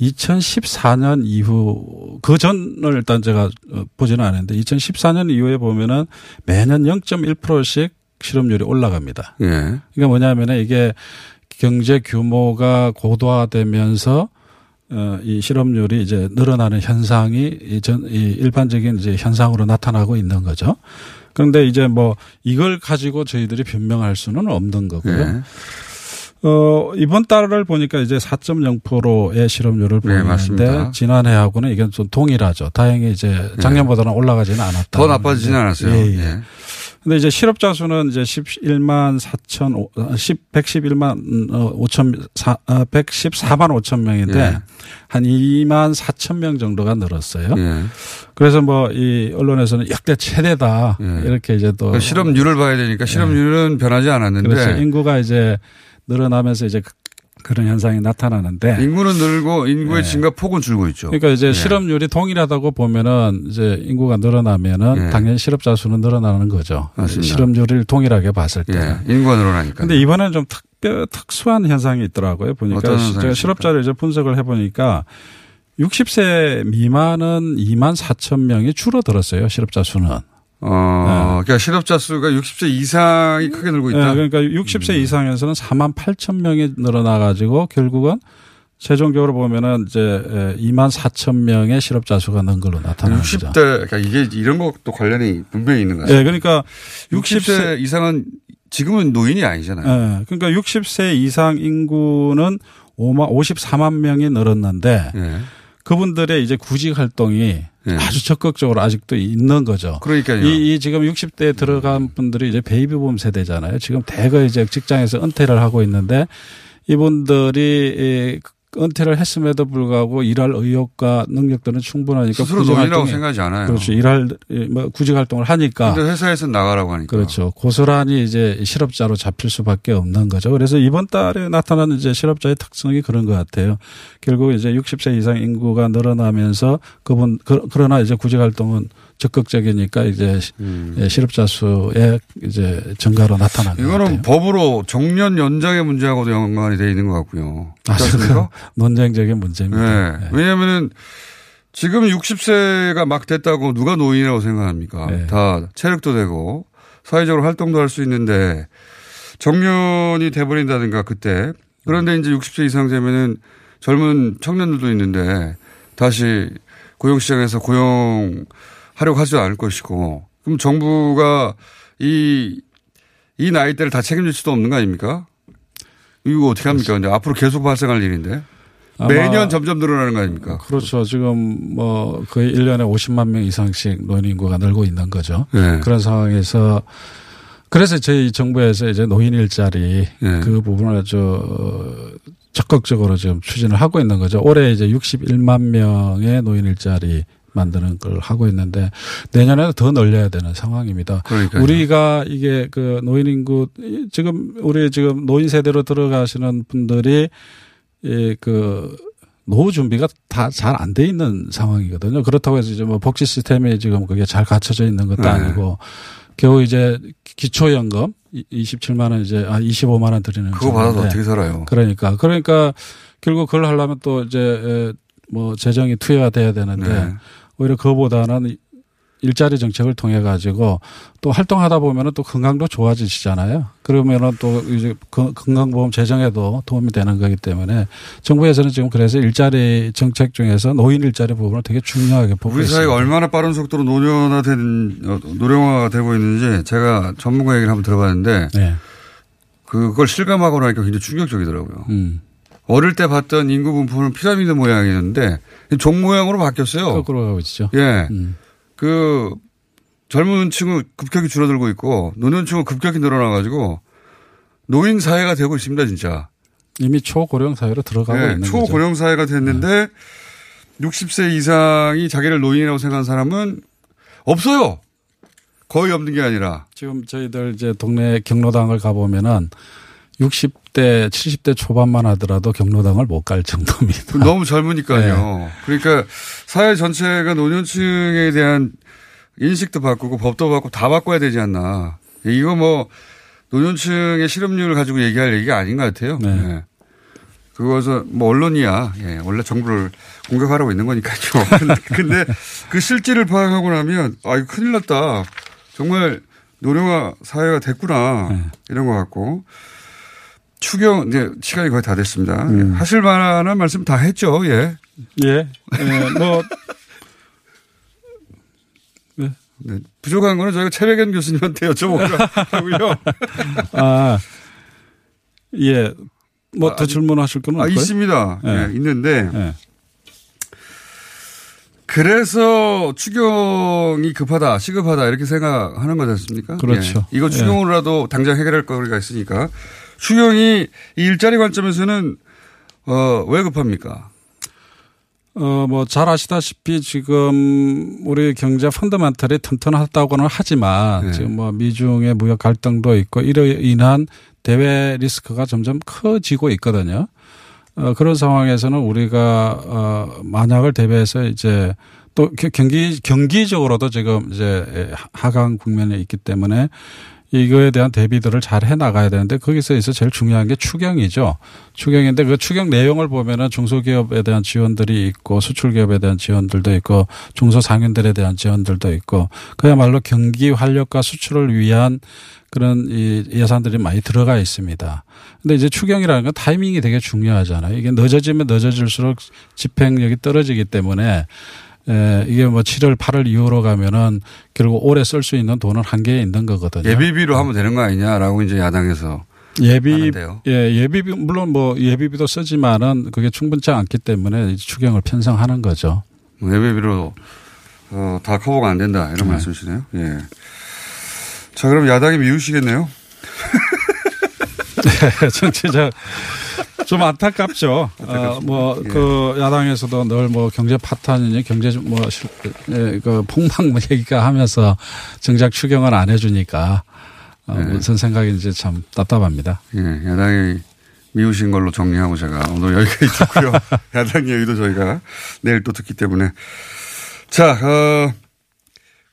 2014년 이후 그 전을 일단 제가 어, 보지는 않았는데 2014년 이후에 보면은 매년 0.1%씩 실업률이 올라갑니다. 예. 그러니까 뭐냐면은 이게 경제 규모가 고도화되면서 어, 이 실업률이 이제 늘어나는 현상이 이 전, 이 일반적인 이제 현상으로 나타나고 있는 거죠. 그런데 이제 뭐 이걸 가지고 저희들이 변명할 수는 없는 거고요. 예. 어, 이번 달을 보니까 이제 4.0%의 실업률을 네, 보이는데 맞습니다. 지난해하고는 이게 좀 동일하죠. 다행히 이제 작년보다는 올라가지는 않았다. 더 나빠지진 않았어요. 예, 예. 예. 근데 이제 실업자 수는 이제 11만 4천, 10, 111만 5천, 114만 5천 명인데 예. 한 2만 4천 명 정도가 늘었어요. 예. 그래서 뭐 이 언론에서는 역대 최대다 이렇게 이제 또그 실업률을 봐야 되니까 실업률은 변하지 않았는데 그래서 인구가 이제 늘어나면서 이제 그- 그런 현상이 나타나는데 인구는 늘고 인구의 네. 증가 폭은 줄고 있죠. 그러니까 이제 예. 실업률이 동일하다고 보면은 이제 인구가 늘어나면은 예. 당연히 실업자 수는 늘어나는 거죠. 맞습니다. 실업률을 동일하게 봤을 때. 예. 인구가 늘어나니까. 근데 이번에는 좀 특별 특수한 현상이 있더라고요. 보니까 제가? 실업자를 이제 분석을 해 보니까 60세 미만은 2만 4천 명이 줄어들었어요. 실업자 수는. 어, 그러니까 실업자 수가 60세 이상이 크게 늘고 있다. 네, 그러니까 60세 이상에서는 4만 8천 명이 늘어나 가지고 결국은 최종적으로 보면은 이제 2만 4천 명의 실업자 수가 는 걸로 나타나는 60대 거죠. 그러니까 이게 이런 것도 관련이 분명히 있는 거예요. 네, 그러니까 60세 이상은 지금은 노인이 아니잖아요. 네, 그러니까 60세 이상 인구는 5만 54만 명이 늘었는데 네. 그분들의 이제 구직 활동이 아주 적극적으로 아직도 있는 거죠. 그러니까요. 이, 이 지금 60대에 들어간 분들이 이제 베이비붐 세대잖아요. 지금 대거 이제 직장에서 은퇴를 하고 있는데 이분들이 은퇴를 했음에도 불구하고 일할 의욕과 능력들은 충분하니까 스스로 노인이라고 생각하지 않아요. 그렇죠. 일할 뭐 구직 활동을 하니까 근데 회사에서 나가라고 하니까. 그렇죠. 고스란히 이제 실업자로 잡힐 수밖에 없는 거죠. 그래서 이번 달에 나타나는 이제 실업자의 특성이 그런 것 같아요. 결국 이제 60세 이상 인구가 늘어나면서 그분 그, 그러나 이제 구직 활동은 적극적이니까 이제 예, 실업자 수의 이제 증가로 같아요. 이거는 법으로 정년 연장의 문제하고도 연관이 돼 있는 것 같고요. 아, 그렇습니까? 논쟁적인 문제입니다. 네. 왜냐하면은 지금 60세가 막 됐다고 누가 노인이라고 생각합니까? 네. 다 체력도 되고 사회적으로 활동도 할 수 있는데 정년이 돼버린다든가 그때 그런데 이제 60세 이상 되면은 젊은 청년들도 있는데 다시 고용시장에서 고용 하려고 하지 않을 것이고 그럼 정부가 이, 이 나이대를 다 책임질 수도 없는 거 아닙니까? 이거 어떻게 합니까? 이제 앞으로 계속 발생할 일인데. 매년 점점 늘어나는 거 아닙니까? 그렇죠. 지금 뭐 거의 1년에 50만 명 이상씩 노인 인구가 늘고 있는 거죠. 네. 그런 상황에서 그래서 저희 정부에서 이제 노인 일자리 네. 그 부분을 저 적극적으로 지금 추진을 하고 있는 거죠. 올해 이제 61만 명의 노인 일자리 만드는 걸 하고 있는데 내년에는 더 늘려야 되는 상황입니다. 그러니까요. 우리가 이게 그 노인 인구 지금 우리 지금 노인 세대로 들어가시는 분들이 이그 노후 준비가 다 잘 안 돼 있는 상황이거든요. 그렇다고 해서 이제 뭐 복지 시스템이 지금 그게 잘 갖춰져 있는 것도 네. 아니고 겨우 이제 기초연금 27만 원 이제 아 25만 원 드리는 그거 받아서 어떻게 살아요? 그러니까 그러니까 결국 그걸 하려면 또 이제 에, 뭐 재정이 투여가 돼야 되는데 네. 오히려 그거보다는 일자리 정책을 통해 가지고 또 활동하다 보면은 또 건강도 좋아지시잖아요. 그러면은 또 이제 건- 건강보험 재정에도 도움이 되는 거기 때문에 정부에서는 지금 그래서 일자리 정책 중에서 노인 일자리 부분을 되게 중요하게 보고 우리 있습니다. 사회가 얼마나 빠른 속도로 노년화된, 어, 노령화가 되고 있는지 제가 전문가 얘기를 한번 들어봤는데 네. 그걸 실감하고 나니까 굉장히 충격적이더라고요. 음. 어릴 때 봤던 인구 분포는 피라미드 모양이었는데 종 모양으로 바뀌었어요. 거꾸로 가고 있죠. 예. 음. 그 젊은 층은 급격히 줄어들고 있고 노년 층은 급격히 늘어나가지고 노인 사회가 되고 있습니다, 진짜. 이미 초고령 사회로 들어가고 예, 있는 거죠. 초고령 사회가 됐는데 60세 이상이 자기를 노인이라고 생각하는 사람은 없어요. 거의 없는 게 아니라. 지금 저희들 이제 동네 경로당을 가보면은 60대, 70대 초반만 하더라도 경로당을 못 갈 정도입니다. 너무 젊으니까요. 네. 그러니까 사회 전체가 노년층에 대한 인식도 바꾸고 법도 바꾸고 다 바꿔야 되지 않나. 이거 뭐 노년층의 실업률을 가지고 얘기할 얘기가 아닌 것 같아요. 네. 그것은 뭐 언론이야. 예, 원래 정부를 공격하라고 있는 거니까요. 근데 그 실질을 파악하고 나면 아 이거 큰일 났다. 정말 노령화 사회가 됐구나. 네. 이런 것 같고. 추경 이제 시간이 거의 다 됐습니다. 음. 하실 만한 말씀 다 했죠. 예. 예. 예, 뭐 네. 부족한 거는 저희가 최백현 교수님한테 여쭤보기로 하고요. 아, 예. 뭐더 아, 질문하실 거는 아, 없고요? 있습니다. 예. 예, 있는데. 예. 그래서 추경이 급하다, 시급하다 이렇게 생각하는 거지 않습니까? 그렇죠. 예. 이거 예. 추경으로라도 당장 해결할 거리가 있으니까. 추경이 이 일자리 관점에서는 어, 왜 급합니까? 어, 뭐, 잘 아시다시피 지금 우리 경제 펀더멘털이 튼튼하다고는 하지만 네. 지금 뭐 미중의 무역 갈등도 있고 이로 인한 대외 리스크가 점점 커지고 있거든요. 어, 그런 상황에서는 우리가 어, 만약을 대비해서 이제 또 겨- 경기 경기적으로도 지금 이제 하강 국면에 있기 때문에 이거에 대한 대비들을 잘 해 나가야 되는데 거기서 있어 제일 중요한 게 추경이죠. 추경인데 그 추경 내용을 보면은 중소기업에 대한 지원들이 있고 수출기업에 대한 지원들도 있고 중소상인들에 대한 지원들도 있고 그야말로 경기 활력과 수출을 위한 그런 이 예산들이 많이 들어가 있습니다. 근데 이제 추경이라는 건 타이밍이 되게 중요하잖아요. 이게 늦어지면 늦어질수록 집행력이 떨어지기 때문에 에, 이게 뭐 7월, 8월 이후로 가면은 결국 올해 쓸 수 있는 돈은 한계에 있는 거거든요. 예비비로 하면 되는 거 아니냐라고 이제 야당에서 예비, 하는데요. 예, 예비비, 물론 뭐 예비비도 쓰지만은 그게 충분치 않기 때문에 추경을 편성하는 거죠. 뭐 예비비로 어, 다 커버가 안 된다 이런 네. 말씀이시네요. 예. 자 그럼 야당이 미우시겠네요. 네, 정치적 좀 안타깝죠. 어, 뭐, 그, 야당에서도 늘 뭐 경제 파탄이니 경제 좀 뭐, 실- 예, 그 폭망 뭐 얘기가 하면서 정작 추경을 안 해주니까 어, 무슨 생각인지 참 답답합니다. 예, 야당이 미우신 걸로 정리하고 제가 오늘 여기까지 듣고요. 야당 얘기도 저희가 내일 또 듣기 때문에. 자, 어,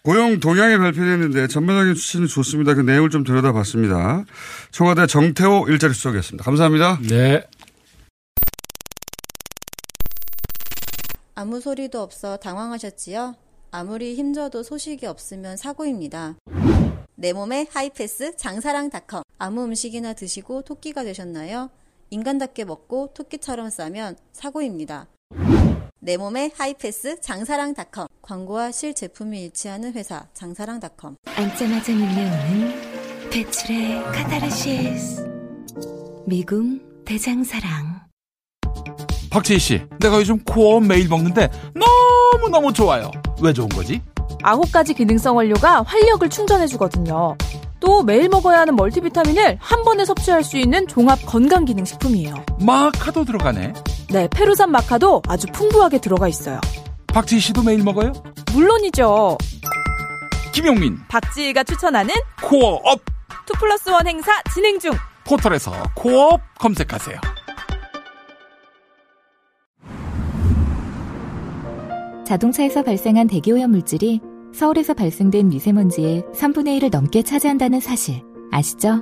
고용 동향이 발표됐는데 전반적인 수치는 좋습니다. 그 내용을 좀 들여다봤습니다. 청와대 정태호 일자리 수석이었습니다. 감사합니다. 네. 아무 소리도 없어 당황하셨지요? 아무리 힘줘도 소식이 없으면 사고입니다. 내 몸에 하이패스 장사랑닷컴. 아무 음식이나 드시고 토끼가 되셨나요? 인간답게 먹고 토끼처럼 싸면 사고입니다. 내 몸에 하이패스 장사랑닷컴. 광고와 실제품이 일치하는 회사 장사랑닷컴. 앉자마자 밀려오는 배출의 카타르시스 미궁 대장사랑 박재희 씨, 내가 요즘 코어 매일 먹는데 너무너무 좋아요. 왜 좋은 거지? 아홉 가지 기능성 원료가 활력을 충전해주거든요. 또 매일 먹어야 하는 멀티비타민을 한 번에 섭취할 수 있는 종합 건강기능식품이에요. 마카도 들어가네. 네, 페루산 마카도 아주 풍부하게 들어가 있어요. 박재희 씨도 매일 먹어요? 물론이죠. 김용민, 박지희가 추천하는 코어업 two plus one 행사 진행 중. 포털에서 코어업 검색하세요. 자동차에서 발생한 대기오염 물질이 서울에서 발생된 미세먼지의 3분의 1을 넘게 차지한다는 사실 아시죠?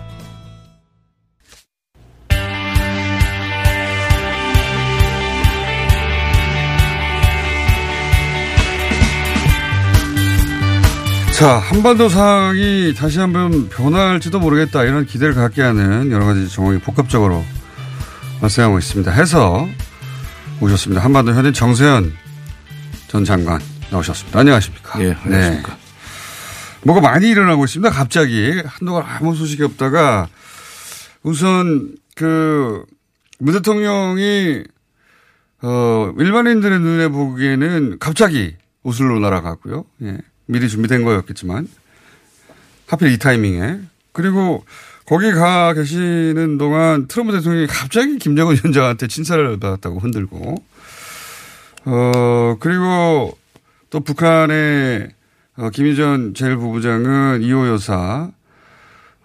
자, 한반도 상황이 다시 한번 변할지도 모르겠다. 이런 기대를 갖게 하는 여러 가지 정황이 복합적으로 발생하고 있습니다. 해서 오셨습니다. 한반도 현인 정세현 전 장관 나오셨습니다. 안녕하십니까. 예, 안녕하십니까. 뭐가 많이 일어나고 있습니다. 갑자기 한동안 아무 소식이 없다가 우선 그 문 대통령이 어 일반인들의 눈에 보기에는 갑자기 오슬로 날아가고요. 예. 미리 준비된 거였겠지만. 하필 이 타이밍에. 그리고 거기 가 계시는 동안 트럼프 대통령이 갑자기 김정은 위원장한테 친사를 받았다고 흔들고. 어 그리고 또 북한의 어, 김희전 제1부부장은 이호 여사.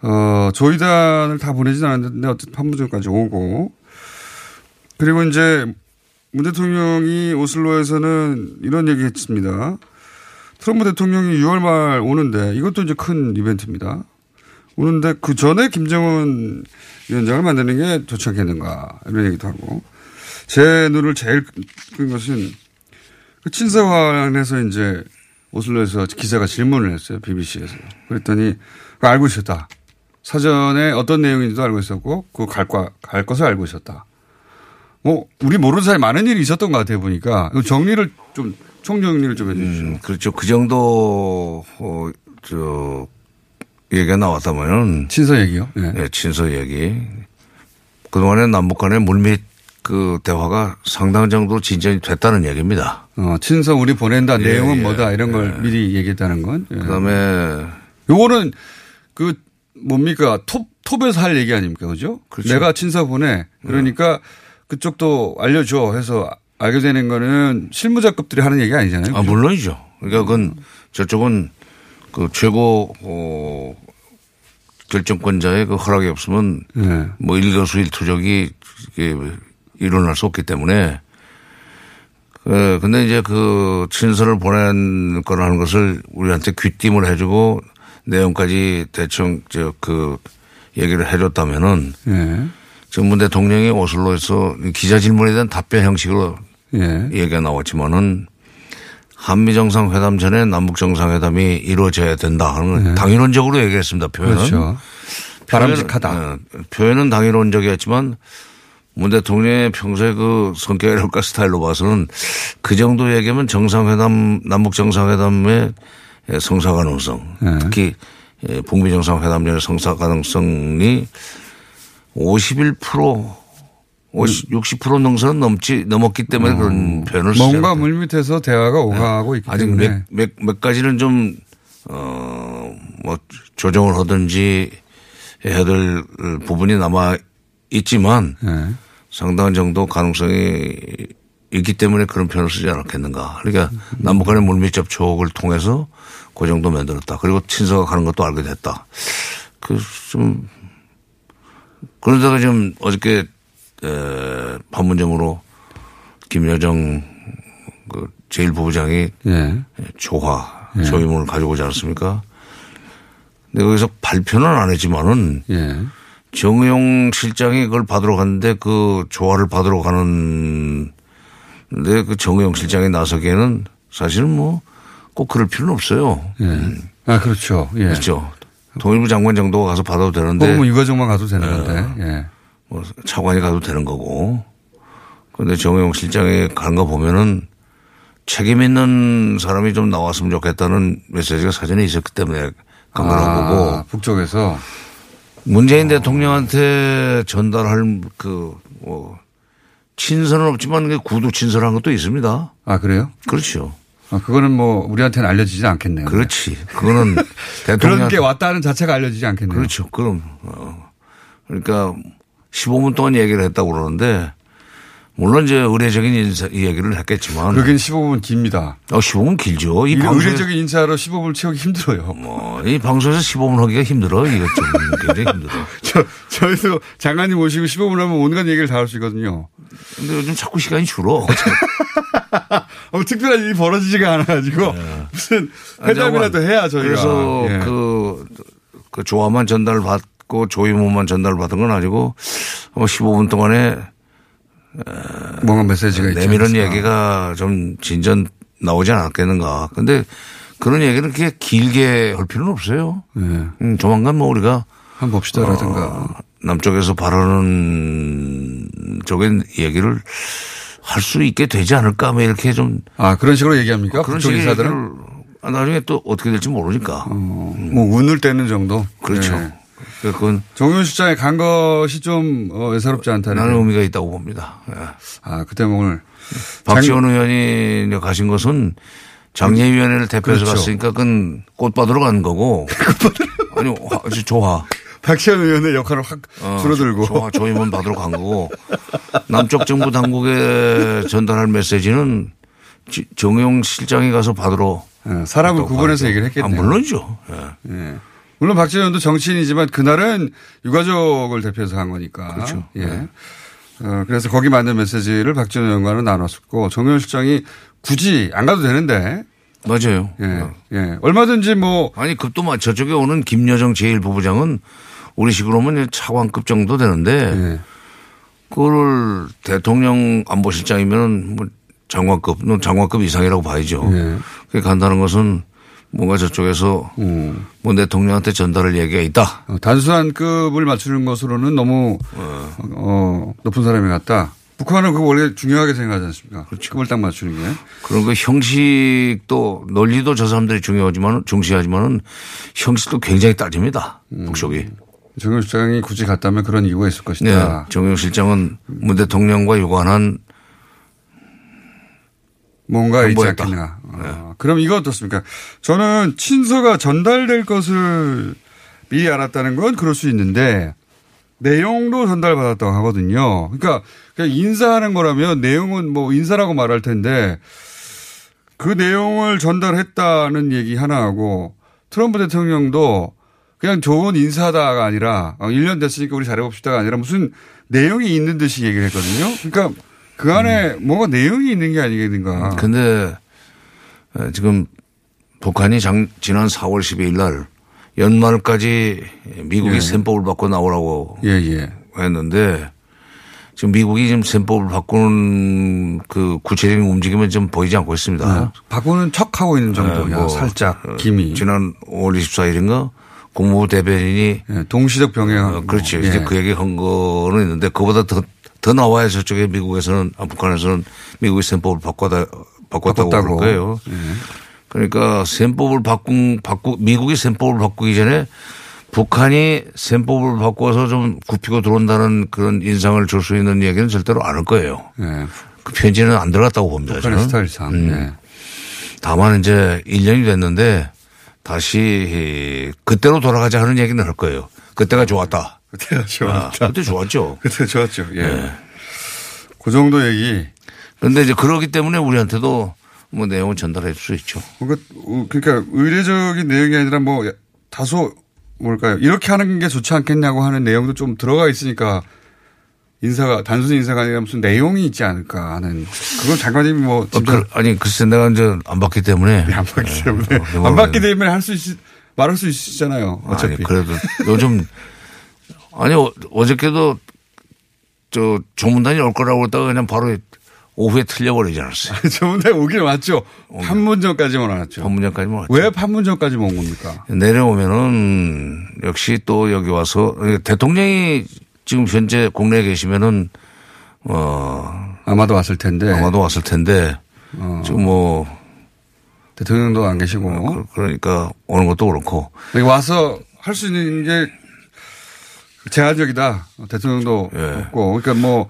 어 조이단을 다 보내진 않았는데 어쨌든 판문점까지 오고. 그리고 이제 문 대통령이 오슬로에서는 이런 얘기 했습니다. 트럼프 대통령이 6월 말 오는데 이것도 이제 큰 이벤트입니다. 오는데 그 전에 김정은 위원장을 만드는 게 좋지 않겠는가 이런 얘기도 하고 제 눈을 제일 끈 것은 그 친서관에서 이제 오슬로에서 기자가 질문을 했어요. BBC에서. 그랬더니 그거 알고 있었다. 사전에 어떤 내용인지도 알고 있었고 그갈 갈 것을 알고 있었다. 뭐 우리 모르는 사이 많은 일이 있었던 것 같아요 보니까 정리를 좀 총정리를 좀 해주시죠. 음, 그렇죠. 그 정도 어, 저 얘기가 나왔다면은 친서 얘기요. 네. 네, 친서 얘기. 그 동안에 남북 간의 물밑 그 대화가 상당 정도 진전이 됐다는 얘기입니다. 어, 친서 우리 보낸다 예, 내용은 예, 뭐다 이런 걸 예. 미리 얘기했다는 건. 예. 그다음에 요거는 그 뭡니까 톱 톱에서 할 얘기 아닙니까 그죠? 그렇죠. 내가 친서 보내 그러니까 그쪽도 알려줘 해서 알게 되는 거는 실무자급들이 하는 얘기 아니잖아요. 아, 물론이죠. 그러니까 그건 저쪽은 그 최고 어 결정권자의 그 허락이 없으면 네. 뭐 일거수 일투족이 이게 일어날 수 없기 때문에 그 근데 이제 그 친서를 보낸 거라는 것을 우리한테 귀띔을 해주고 내용까지 대충 저그 얘기를 해줬다면은 예. 지금 문 대통령이 오슬로에서 기자 질문에 대한 답변 형식으로 예. 얘기가 나왔지만은 한미 정상회담 전에 남북 정상회담이 이루어져야 된다 하는 당위론적으로 얘기했습니다. 표현은. 네. 그렇죠. 바람직하다. 표현은, 어, 표현은 당위론적이었지만 문 대통령의 평소에 그 성격이랄까 스타일로 봐서는 그 정도 얘기하면 정상회담, 남북 정상회담의 성사 가능성 네. 특히 예, 북미 정상회담 전에 성사 가능성이 51% 50, 60% 능선은 넘지 넘었기 때문에 그런 표현을 음. 뭔가. 물밑에서 대화가 오가고 있기 아직 때문에 몇, 몇, 몇 가지는 좀, 어, 뭐, 조정을 하든지 해야 될 부분이 남아 있지만 네. 상당한 정도 가능성이 있기 때문에 그런 표현을 쓰지 않았겠는가. 그러니까 남북 간의 물밑 접촉을 통해서 그 정도 만들었다. 그리고 친서가 가는 것도 알게 됐다. 그 좀, 그러다가 지금 어저께, 에, 판문점으로 김여정 그 제1부부장이 예. 조화, 예. 조임을 가지고 오지 않았습니까? 근데 거기서 발표는 안 했지만은 예. 정의용 실장이 그걸 받으러 갔는데 그 조화를 받으러 가는 근데 그 정의용 실장이 나서기에는 사실은 뭐 꼭 그럴 필요는 없어요. 예. 아 그렇죠. 예. 그렇죠. 통일부 장관 정도가 가서 받아도 되는데 혹은 뭐 유가족만 가도 되는 건데. 예. 뭐 차관이 가도 되는 거고. 그런데 정의용 실장이 간 거 보면은 책임 있는 사람이 좀 나왔으면 좋겠다는 메시지가 사전에 있었기 때문에 간 거라고 아, 보고. 북쪽에서 문재인 대통령한테 전달할 그, 뭐, 친서는 없지만 그 구두 친서라는 것도 있습니다. 아 그래요? 그렇죠. 아, 그거는 뭐 우리한테는 알려지지 않겠네요. 그렇지. 그거는 그런 대통령 게 왔다는 자체가 알려지지 않겠네요. 그렇죠. 그럼 어. 그러니까 15분 동안 얘기를 했다고 그러는데 물론 이제 의례적인 인사 이 얘기를 했겠지만 그러긴 15분 깁니다. 어, 15분 길죠. 이 방송에- 의례적인 인사로 15분을 채우기 힘들어요. 뭐, 이 방송에서 15분 하기가 힘들어. 이거 좀 굉장히 힘들어. 저, 저희도 장관님 모시고 15분 하면 온갖 얘기를 다 할 수 있거든요. 근데 요즘 자꾸 시간이 줄어. 어, 특별한 일이 벌어지지가 않아가지고 무슨 회담이라도 해야 저희가. 그래서 예. 그, 그 조화만 전달 받고 조의문만 전달 받은 건 아니고 뭐 15분 동안에 뭔가 메시지가 내밀은? 얘기가 좀 진전 나오지 않았겠는가. 근데 그런 얘기를 그렇게 길게 할 필요는 없어요. 음, 조만간 뭐 우리가 한번 봅시다라든가. 어, 남쪽에서 바라는 쪽의 얘기를 할 수 있게 되지 않을까 뭐 이렇게 좀 아 그런 식으로 얘기합니까? 그런 식의 인사들은? 아, 나중에 또 어떻게 될지 모르니까. 뭐 운을 떼는 정도. 그렇죠. 네. 그건 정윤 실장에 간 것이 좀 어, 예사롭지 않다는. 나는 의미가 있다고 봅니다. 예. 아 그때 오늘 박지원 의원이 이제 가신 것은 장례위원회를 대표해서 그렇죠. 갔으니까 그건 꽃 받으러 간 거고. 아니 화- 아주 조화. 박시현 의원의 역할을 확 어, 줄어들고. 조화 조임원 받으러 간 거고. 남쪽 정부 당국에 전달할 메시지는 지- 정용 실장이 가서 받으러. 예, 사람을 또 구분해서. 얘기를 했겠네요. 아, 물론이죠. 예. 예. 물론 박지원 의원도 정치인이지만 그날은 유가족을 대표해서 간 거니까. 그렇죠. 예. 어, 그래서 거기 맞는 메시지를 박지원 의원과는 나눴었고 정의원 실장이 굳이 안 가도 되는데. 맞아요. 예. 예. 얼마든지 뭐. 아니 급도 마 저쪽에 오는 김여정 제1부부장은 우리 식으로 하면 차관급 정도 되는데 예. 그거를 대통령 안보실장이면 뭐 장관급, 너 장관급 이상이라고 봐야죠. 예. 그게 간다는 것은 뭔가 저쪽에서 음. 문 대통령한테 전달할 얘기가 있다. 어, 단순한 급을 맞추는 것으로는 너무 어, 높은 사람이 같다. 북한은 그거 원래 중요하게 생각하지 않습니까? 급을 딱 맞추는 게. 그런 그 형식도 논리도 저 사람들이 중요하지만 중시하지만은 형식도 굉장히 따집니다. 북쪽이. 정영 실장이 굳이 갔다면 그런 이유가 있을 네. 것이다. 정영 실장은 문 대통령과 유관한 뭔가 있지 정보였다. 않겠나. 어, 그럼 이거 어떻습니까? 저는 친서가 전달될 것을 미리 알았다는 건 그럴 수 있는데 내용도 전달받았다고 하거든요. 그러니까 그냥 인사하는 거라면 내용은 뭐 인사라고 말할 텐데 그 내용을 전달했다는 얘기 하나 하고 트럼프 대통령도 그냥 좋은 인사다가 아니라 어, 1년 됐으니까 우리 잘해봅시다가 아니라 무슨 내용이 있는 듯이 얘기를 했거든요. 그러니까 그 안에 뭔가 내용이 있는 게 아니겠는가. 근데 어, 지금 북한이 장, 지난 4월 12일 날 연말까지 미국이 예. 셈법을 바꿔 나오라고 예, 예. 했는데 지금 미국이 지금 셈법을 바꾸는 그 구체적인 움직임은 좀 보이지 않고 있습니다. 네. 바꾸는 척 하고 있는 정도야. 네, 뭐, 살짝 어, 기미. 지난 5월 24일인가 국무부 대변인이 동시적 병행. 어, 그렇지. 예. 이제 그 얘기 한 거는 있는데 그보다 더, 더 나와야 저쪽에 미국에서는 아, 북한에서는 미국의 셈법을 바꿔다, 바꿨다고 그럴 바꿨다고. 거예요. 예. 그러니까 셈법을 바꾼, 바꾸, 미국이 셈법을 바꾸기 전에 북한이 셈법을 바꿔서 좀 굽히고 들어온다는 그런 인상을 줄 수 있는 얘기는 절대로 안 할 거예요. 예. 그 편지는 안 들어갔다고 봅니다. 북한의. 스타일상. 음. 예. 다만 이제 1년이 됐는데 다시 그때로 돌아가자 하는 얘기는 할 거예요. 그때가 좋았다. 그때가 좋았다. 아, 그때 좋았죠. 그때 좋았죠. 예. 네. 그 정도 얘기. 그런데 이제 그러기 때문에 우리한테도 뭐 내용을 전달해 줄 수 있죠. 그러니까, 어, 그러니까 의례적인 내용이 아니라 뭐 다소 뭘까요? 이렇게 하는 게 좋지 않겠냐고 하는 내용도 좀 들어가 있으니까 인사가 단순히 인사가 아니라 무슨 내용이 있지 않을까 하는 그건 장관님이 뭐 어, 그, 아니 글쎄 내가 이제 안 받기 때문에 안 받기 때문에 어, 안 받기 때문에 할 수 있, 말할 수 있잖아요. 어차피. 아니, 그래도 요즘 아니 어, 어저께도 저 조문단이 올 거라고 그러다가 그냥 바로 오후에 틀려버리지 않았어요. 저번에 오긴 왔죠. 판문점까지만 왔죠. 판문점까지만 왔죠. 왜 판문점까지만 온 겁니까? 내려오면은 역시 또 여기 와서 대통령이 지금 현재 국내에 계시면은 어 아마도 왔을 텐데. 아마도 왔을 텐데 지금 뭐 대통령도 안 계시고. 그러니까 오는 것도 그렇고. 여기 와서 할 수 있는 게 제한적이다. 대통령도 예. 없고. 그러니까 뭐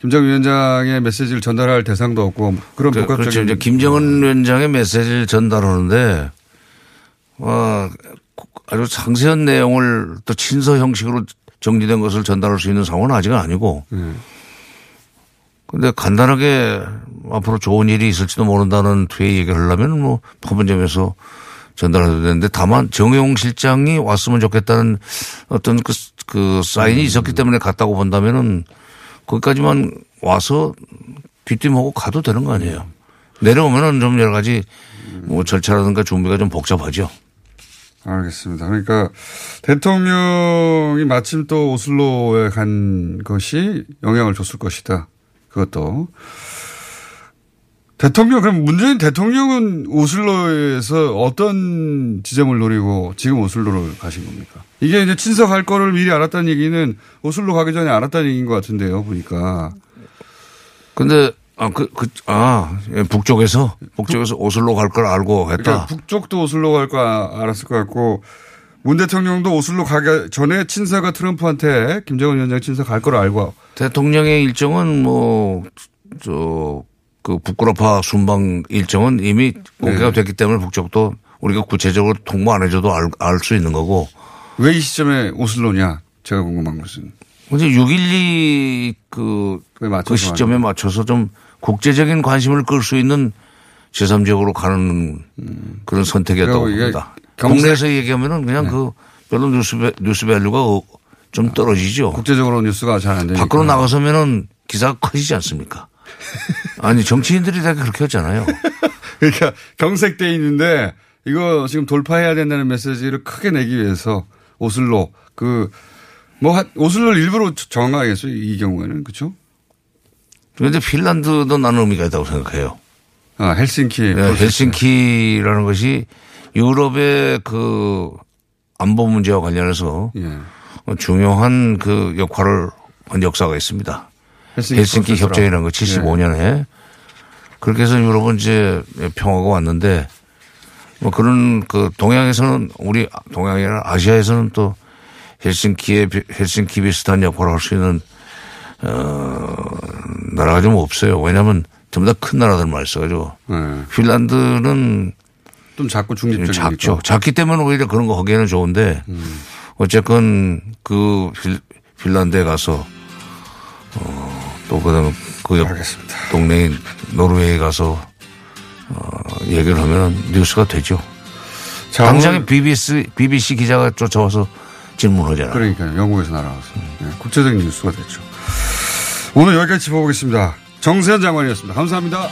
김정은 위원장의 메시지를 전달할 대상도 없고 그런 그, 복합적인 그렇죠. 이제 김정은 위원장의 메시지를 전달하는데 와 아주 상세한 내용을 또 친서 형식으로 정리된 것을 전달할 수 있는 상황은 아직은 아니고. 근데 간단하게 앞으로 좋은 일이 있을지도 모른다는 투의 얘기를 하려면 뭐 판문점에서 전달해도 되는데 다만 정용 실장이 왔으면 좋겠다는 어떤 그, 그 사인이 있었기 때문에 갔다고 본다면은 거기까지만 와서 귀띔하고 가도 되는 거 아니에요. 내려오면은 좀 여러 가지 뭐 절차라든가 준비가 좀 복잡하죠. 알겠습니다. 그러니까 대통령이 마침 또 오슬로에 간 것이 영향을 줬을 것이다. 그것도. 대통령, 그럼 문재인 대통령은 오슬로에서 어떤 지점을 노리고 지금 오슬로를 가신 겁니까? 이게 이제 친서갈 거를 미리 알았다는 얘기는 오슬로 가기 전에 알았다는 얘기인 것 같은데요, 보니까. 근데, 아, 그, 그, 아, 예, 북쪽에서, 북쪽에서 오슬로 갈 걸 알고 했다. 그러니까 북쪽도 오슬로 갈거 알았을 것 같고 문 대통령도 오슬로 가기 전에 친서가 트럼프한테 김정은 위원장 친서 갈 걸 알고 대통령의 일정은 뭐, 저, 그 북구라파 순방 일정은 이미 공개가 네. 됐기 때문에 북쪽도 우리가 구체적으로 통보 안 해줘도 알, 알수 있는 거고. 왜 이 시점에 오슬로냐? 제가 궁금한 것은. 근데 6.12 그, 그 시점에 맞춰서 좀 국제적인 관심을 끌 수 있는 제3지역으로 가는 그런 선택이었다고 봅니다. 경제- 국내에서 얘기하면은 그냥 그 별로 뉴스, 밸- 뉴스 밸류가 어- 좀 떨어지죠. 국제적으로 뉴스가 잘 안 되니까. 밖으로 나가서면은 기사가 커지지 않습니까? 아니 정치인들이 다 그렇게 했잖아요. 그러니까 경색돼 있는데 이거 지금 돌파해야 된다는 메시지를 크게 내기 위해서 오슬로 그 뭐 오슬로를 일부러 정하겠어요 이 경우에는 그렇죠? 그런데 핀란드도 나는 의미가 있다고 생각해요. 아 헬싱키 네, 헬싱키라는 것이 유럽의 그 안보 문제와 관련해서 예. 중요한 그 역할을 한 역사가 있습니다. 헬싱키 헬싱키. 협정이라는 거 75년에 그렇게 해서 유럽은 이제 평화가 왔는데 뭐 그런 그 동양에서는 우리 동양이나 아시아에서는 또 헬싱키의 비- 헬싱키 비슷한 역할을 할 수 있는 어 나라가 좀 없어요. 왜냐하면 전부 다 큰 나라들만 있어가지고 핀란드는 좀 작고 중립적이니까. 작죠. 작기 때문에 오히려 그런 거 하기에는 좋은데 어쨌건 그 필- 핀란드에 가서 어, 또 그다음 그옆 동네인 노르웨이에 가서 어, 얘기를 하면 뉴스가 되죠. 자, 당장에 BBC BBC 기자가 쫓아와서 질문하잖아요. 그러니까요. 영국에서 날아와서. 예, 국제적인 뉴스가 됐죠. 오늘 여기까지 짚어보겠습니다. 정세현 장관이었습니다. 감사합니다.